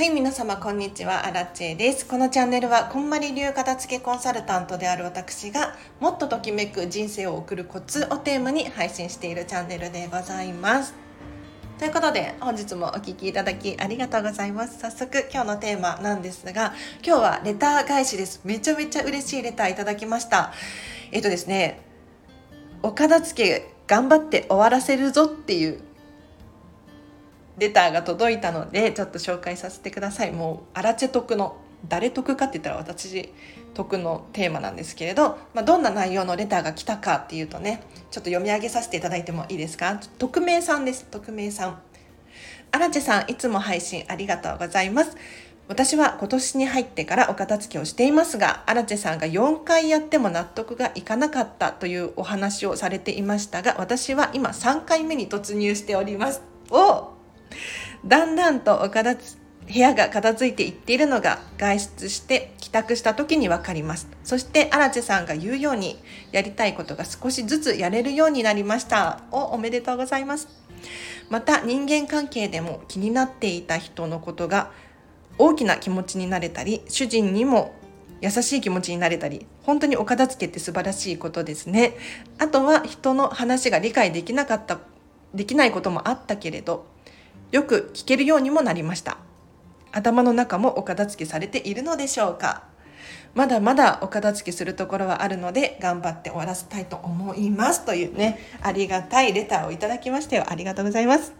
はい皆様こんにちは。アラチェです。このチャンネルはこんまり流片付けコンサルタントである私がもっとときめく人生を送るコツをテーマに配信しているチャンネルでございます。ということで本日もお聴きいただきありがとうございます。早速今日のテーマなんですが今日はレター返しです。めちゃめちゃ嬉しいレターいただきました。えっとですねお片付け頑張って終わらせるぞっていうレターが届いたのでちょっと紹介させてください。もうアラチェ得の誰得かって言ったら私得のテーマなんですけれど、まあ、どんな内容のレターが来たかっていうとねちょっと読み上げさせていただいてもいいですか？匿名さんです。匿名さん。アラチェさんいつも配信ありがとうございます。私は今年に入ってからお片付けをしていますが、アラチェさんが4回やっても納得がいかなかったというお話をされていましたが、私は今3回目に突入しております。おだんだんとお片付部屋が片付いていっているのが外出して帰宅した時に分かります。そして荒地さんが言うようにやりたいことが少しずつやれるようになりました。おおめでとうございます。また人間関係でも気になっていた人のことが大きな気持ちになれたり主人にも優しい気持ちになれたり本当にお片付けって素晴らしいことですね。あとは人の話が理解できなかったできないこともあったけれどよく聞けるようにもなりました。頭の中もお片付けされているのでしょうか。まだまだお片付けするところはあるので頑張って終わらせたいと思います。というねありがたいレターをいただきましたよありがとうございます。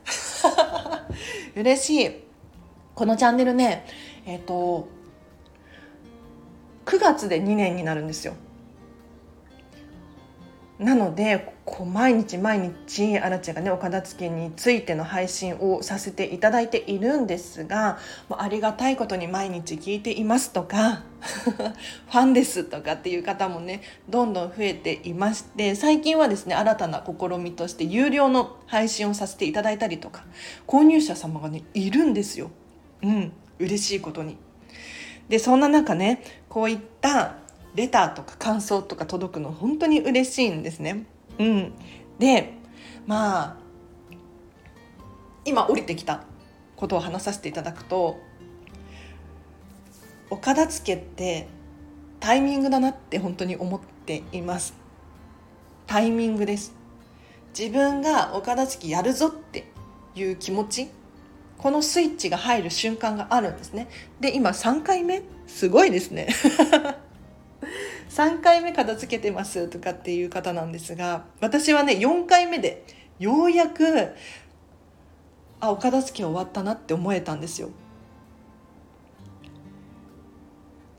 嬉しい。このチャンネルねえっ、ー、と9月で2年になるんですよ。なのでこう毎日毎日アラチェがねお片付けについての配信をさせていただいているんですがもうありがたいことに毎日聞いていますとか ファンですとかっていう方もねどんどん増えていまして最近はですね新たな試みとして有料の配信をさせていただいたりとか購入者様がねいるんですよ。うん嬉しいことに。でそんな中ねこういったレターとか感想とか届くの本当に嬉しいんですね。うん、でまあ今降りてきたことを話させていただくとお片付けってタイミングだなって本当に思っています。タイミングです。自分がお片付けやるぞっていう気持ち。このスイッチが入る瞬間があるんですね。で今3回目？すごいですね。3回目片付けてますとかっていう方なんですが私はね4回目でようやくあお片付け終わったなって思えたんですよ。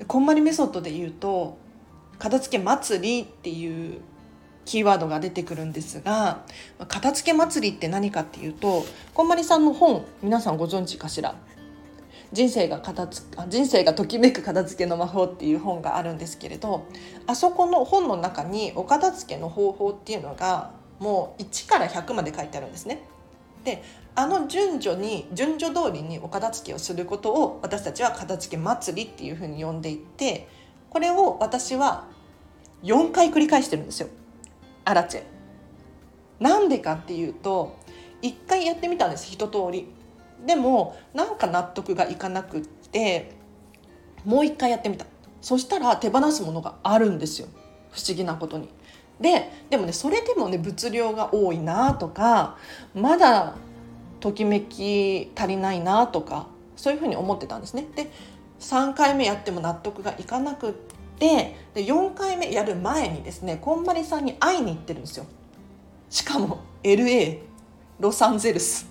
こんまりメソッドで言うと片付け祭りっていうキーワードが出てくるんですが片付け祭りって何かっていうとこんまりさんの本皆さんご存知かしら？人生が片付人生がときめく片付けの魔法っていう本があるんですけれどあそこの本の中にお片付けの方法っていうのがもう1から100まで書いてあるんですね。であの順序に順序通りにお片付けをすることを私たちは片付け祭りっていうふうに呼んでいてこれを私は4回繰り返してるんですよアラチェ。なんでかっていうと1回やってみたんです一通り。でもなんか納得がいかなくってもう一回やってみたそしたら手放すものがあるんですよ不思議なことに。ででもねそれでもね物量が多いなとかまだときめき足りないなとかそういうふうに思ってたんですね。で3回目やっても納得がいかなくってで4回目やる前にですねこんまりさんに会いに行ってるんですよ。しかも LA ロサンゼルス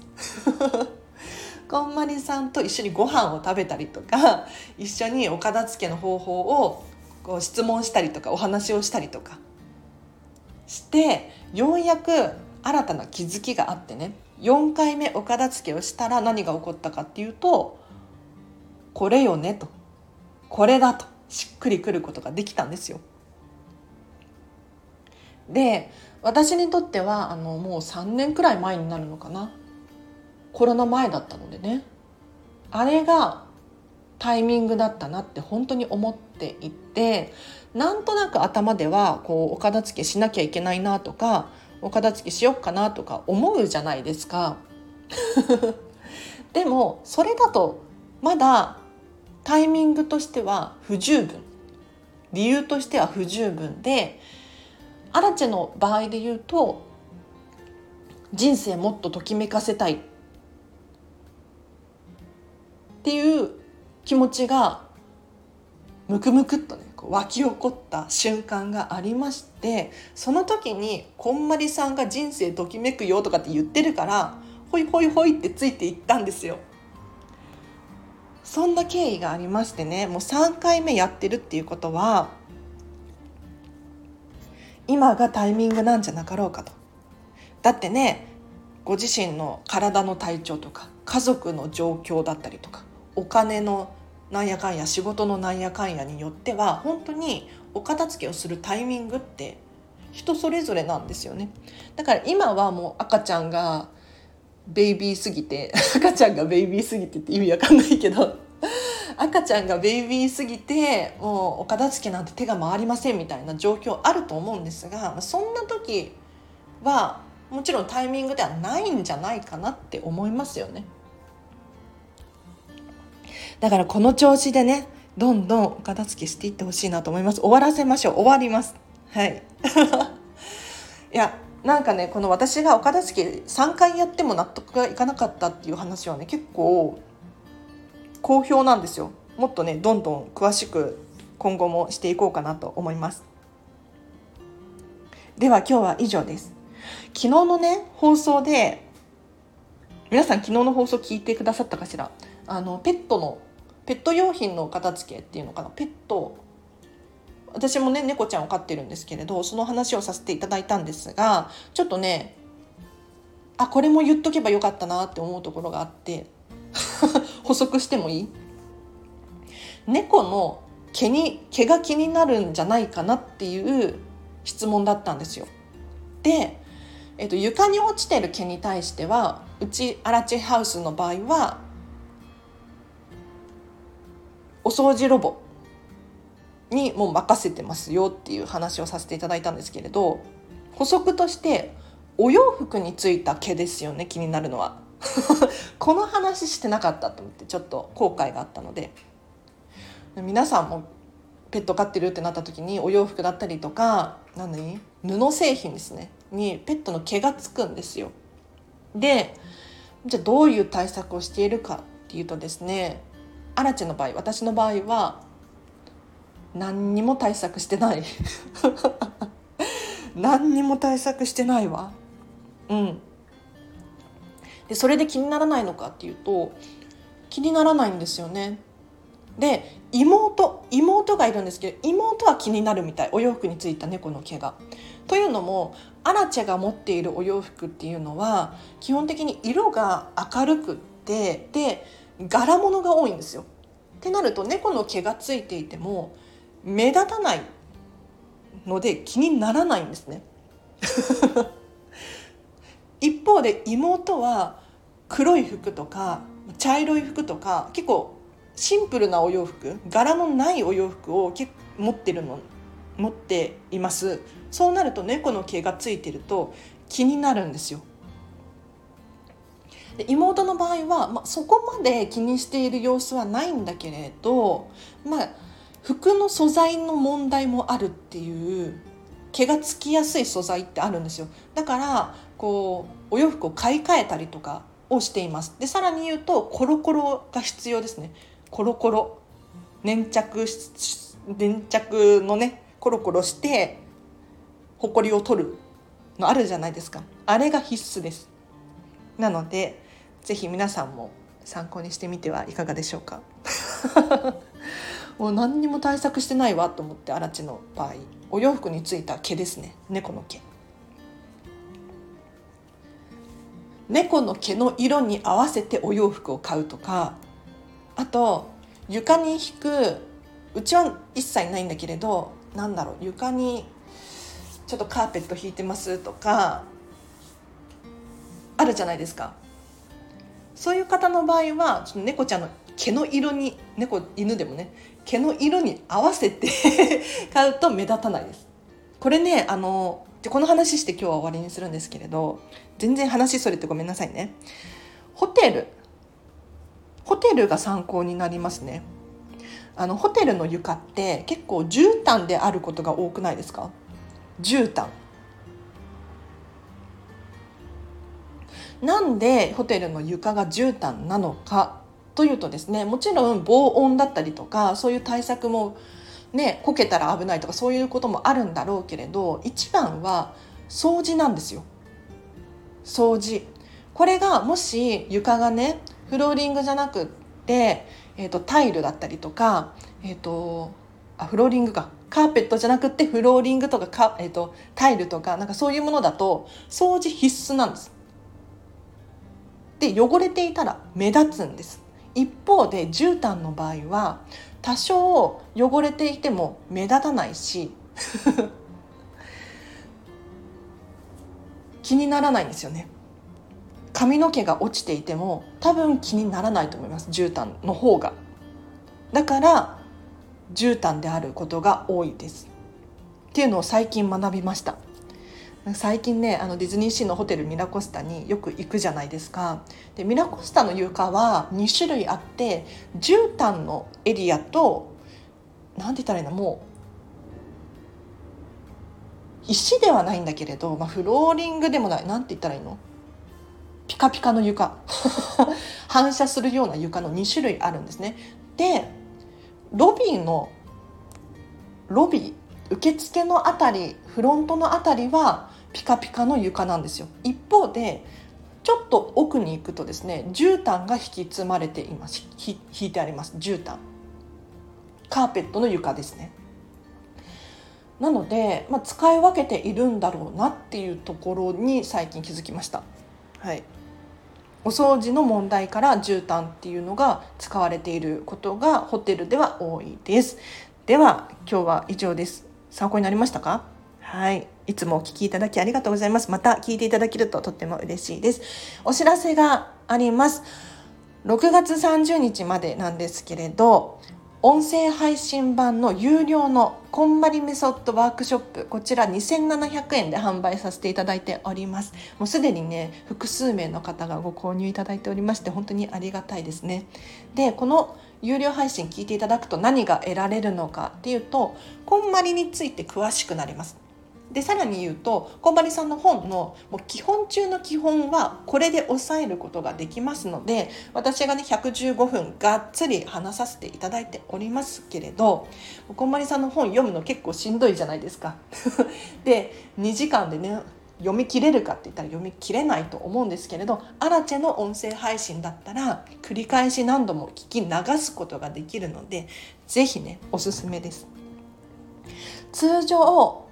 こんまりさんと一緒にご飯を食べたりとか 一緒にお片付けの方法をこう質問したりとかお話をしたりとかしてようやく新たな気づきがあってね4回目お片付けをしたら何が起こったかっていうとこれよねとこれだとしっくりくることができたんですよ。で私にとってはあのもう3年くらい前になるのかなコロナ前だったのでねあれがタイミングだったなって本当に思っていてなんとなく頭ではこうお片付けしなきゃいけないなとかお片付けしよっかなとか思うじゃないですか。でもそれだとまだタイミングとしては不十分理由としては不十分でアラチェの場合で言うと人生もっとときめかせたいっっていう気持ちがムクムクっとねこう湧き起こった瞬間がありましてその時にこんまりさんが人生ときめくよとかって言ってるからほいほいほいってついていったんですよ。そんな経緯がありましてねもう3回目やってるっていうことは今がタイミングなんじゃなかろうかと。だってねご自身の体の体調とか家族の状況だったりとかお金のなんやかんや仕事のなんやかんやによっては本当にお片付けをするタイミングって人それぞれなんですよねだから今はもう赤ちゃんがベイビーすぎて 赤ちゃんがベイビーすぎてって意味わかんないけど赤ちゃんがベイビーすぎてもうお片付けなんて手が回りませんみたいな状況あると思うんですがそんな時はもちろんタイミングではないんじゃないかなって思いますよね。だからこの調子でねどんどんお片付けしていってほしいなと思います。終わらせましょう。終わります。はい。いやなんかねこの私がお片付け3回やっても納得がいかなかったっていう話はね結構好評なんですよ。もっとねどんどん詳しく今後もしていこうかなと思います。では今日は以上です。昨日のね放送で皆さん昨日の放送聞いてくださったかしら？あのペットのペット用品の片付けっていうのかな？ペット。私もね猫ちゃんを飼ってるんですけれどその話をさせていただいたんですがちょっとねあこれも言っとけばよかったなって思うところがあって 補足してもいい？猫の毛に毛が気になるんじゃないかなっていう質問だったんですよ。で、えっと、床に落ちてる毛に対してはうちアラチハウスの場合は掃除ロボにもう任せてますよっていう話をさせていただいたんですけれど補足としてお洋服についた毛ですよね気になるのは。この話してなかったと思ってちょっと後悔があったので。皆さんもペット飼ってるってなった時にお洋服だったりとか何布製品ですね。にペットの毛がつくんですよ。でじゃあどういう対策をしているかっていうとですねアラチェの場合私の場合は何にも対策してない。何にも対策してないわ。うん。でそれで気にならないのかっていうと気にならないんですよね。で妹妹がいるんですけど妹は気になるみたい。お洋服についた猫の毛が。というのもアラチェが持っているお洋服っていうのは基本的に色が明るくってで柄物が多いんですよ。ってなると猫の毛がついていても目立たないので気にならないんですね。一方で妹は黒い服とか茶色い服とか結構シンプルなお洋服柄のないお洋服を持ってるの持っていますそうなると猫の毛がついてると気になるんですよで妹の場合は、まあ、そこまで気にしている様子はないんだけれどまあ服の素材の問題もあるっていう毛がつきやすい素材ってあるんですよ。だからこうお洋服を買い替えたりとかをしています。でさらに言うとコロコロが必要ですね。コロコロ。粘着粘着のねコロコロしてほこりを取るのあるじゃないですか。あれが必須です。なので是非皆さんも参考にしてみてはいかがでしょうか。もう何にも対策してないわと思ってアラチの場合。お洋服についた毛ですね。猫の毛。猫の毛の色に合わせてお洋服を買うとかあと床に引くうちは一切ないんだけれどなんだろう床にちょっとカーペット引いてますとかあるじゃないですか。そういう方の場合はちょっと猫ちゃんの毛の色に猫犬でもね毛の色に合わせて 買うと目立たないです。これねあのでこの話して今日は終わりにするんですけれど全然話それてごめんなさいね。ホテル。ホテルが参考になりますね。あのホテルの床って結構絨毯であることが多くないですか？絨毯。なんでホテルの床が絨毯なのかというとですねもちろん防音だったりとかそういう対策もねこけたら危ないとかそういうこともあるんだろうけれど一番は掃除なんですよ。掃除。これがもし床がねフローリングじゃなくって、えーと、タイルだったりとか、えーと、あフローリングか。カーペットじゃなくてフローリングとかか、えー、とタイルとかなんかそういうものだと掃除必須なんです。で汚れていたら目立つんです。一方で絨毯の場合は多少汚れていても目立たないし 気にならないんですよね。髪の毛が落ちていても多分気にならないと思います絨毯の方がだから絨毯であることが多いですっていうのを最近学びました最近ねあのディズニーシーのホテルミラコスタによく行くじゃないですか。でミラコスタの床は2種類あって絨毯のエリアと何て言ったらいいのもう石ではないんだけれど、まあ、フローリングでもない。何て言ったらいいの？ピカピカの床。反射するような床の2種類あるんですね。でロビーのロビー受付のあたりフロントのあたりはピカピカの床なんですよ。一方でちょっと奥に行くとですね絨毯が引き積まれています。引いてあります。絨毯。カーペットの床ですね。なので、まあ、使い分けているんだろうなっていうところに最近気づきました。はい。お掃除の問題から絨毯っていうのが使われていることがホテルでは多いです。では今日は以上です。参考になりましたか？はい。いつもお聞きいただきありがとうございます。また聞いていただけるととっても嬉しいです。お知らせがあります。6月30日までなんですけれど音声配信版の有料のこんまりメソッドワークショップこちら2700円で販売させていただいております。もうすでにね複数名の方がご購入いただいておりまして本当にありがたいですね。でこの有料配信聞いていただくと何が得られるのかっていうとこんまりについて詳しくなりますでさらに言うとこんばりさんの本のもう基本中の基本はこれで抑えることができますので私がね115分がっつり話させていただいておりますけれどこんばりさんの本読むの結構しんどいじゃないですか。で2時間でね読み切れるかって言ったら読み切れないと思うんですけれどアラチェの音声配信だったら繰り返し何度も聞き流すことができるので是非ねおすすめです。通常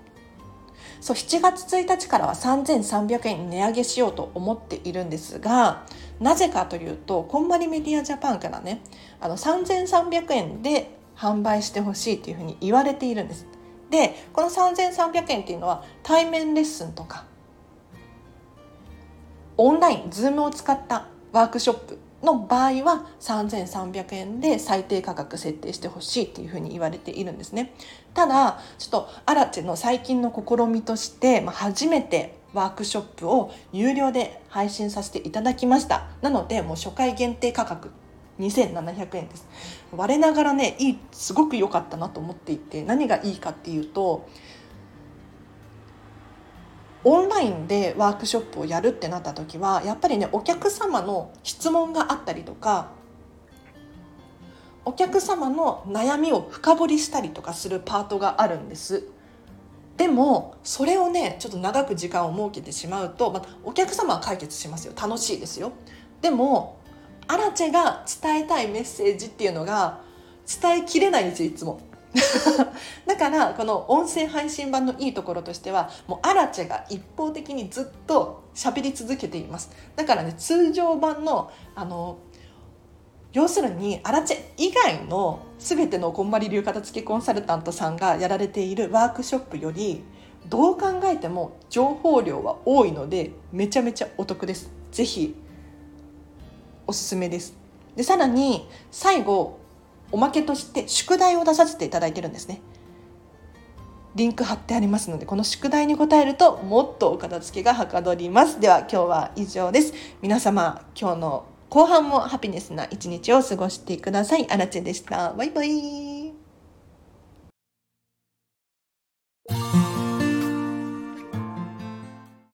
そう7月1日からは3300円値上げしようと思っているんですがなぜかというとこんまりメディアジャパンからねあの3300円で販売してほしいというふうに言われているんです。でこの3300円っていうのは対面レッスンとかオンライン Zoom を使ったワークショップの場合は3300円で最低価格設定してほしいっていうふうに言われているんですね。ただちょっとアラチェの最近の試みとして、まあ、初めてワークショップを有料で配信させていただきました。なのでもう初回限定価格2700円です。我ながらねいいすごく良かったなと思っていて何がいいかっていうとオンラインでワークショップをやるってなった時はやっぱりねお客様の質問があったりとかお客様の悩みを深掘りしたりとかするパートがあるんです。でもそれをねちょっと長く時間を設けてしまうと、まあ、お客様は解決しますよ。楽しいですよ。でもアラチェが伝えたいメッセージっていうのが伝えきれないんですよいつも。だからこの音声配信版のいいところとしてはもうアラチェが一方的にずっと喋り続けています。だからね通常版のあの要するにアラチェ以外の全てのこんまり流片付けコンサルタントさんがやられているワークショップよりどう考えても情報量は多いのでめちゃめちゃお得です。是非おすすめです。でさらに最後おまけとして宿題を出させていただいてるんですねリンク貼ってありますのでこの宿題に答えるともっとお片付けがはかどりますでは今日は以上です皆様今日の後半もハピネスな一日を過ごしてください。あらちでした。バイバイ。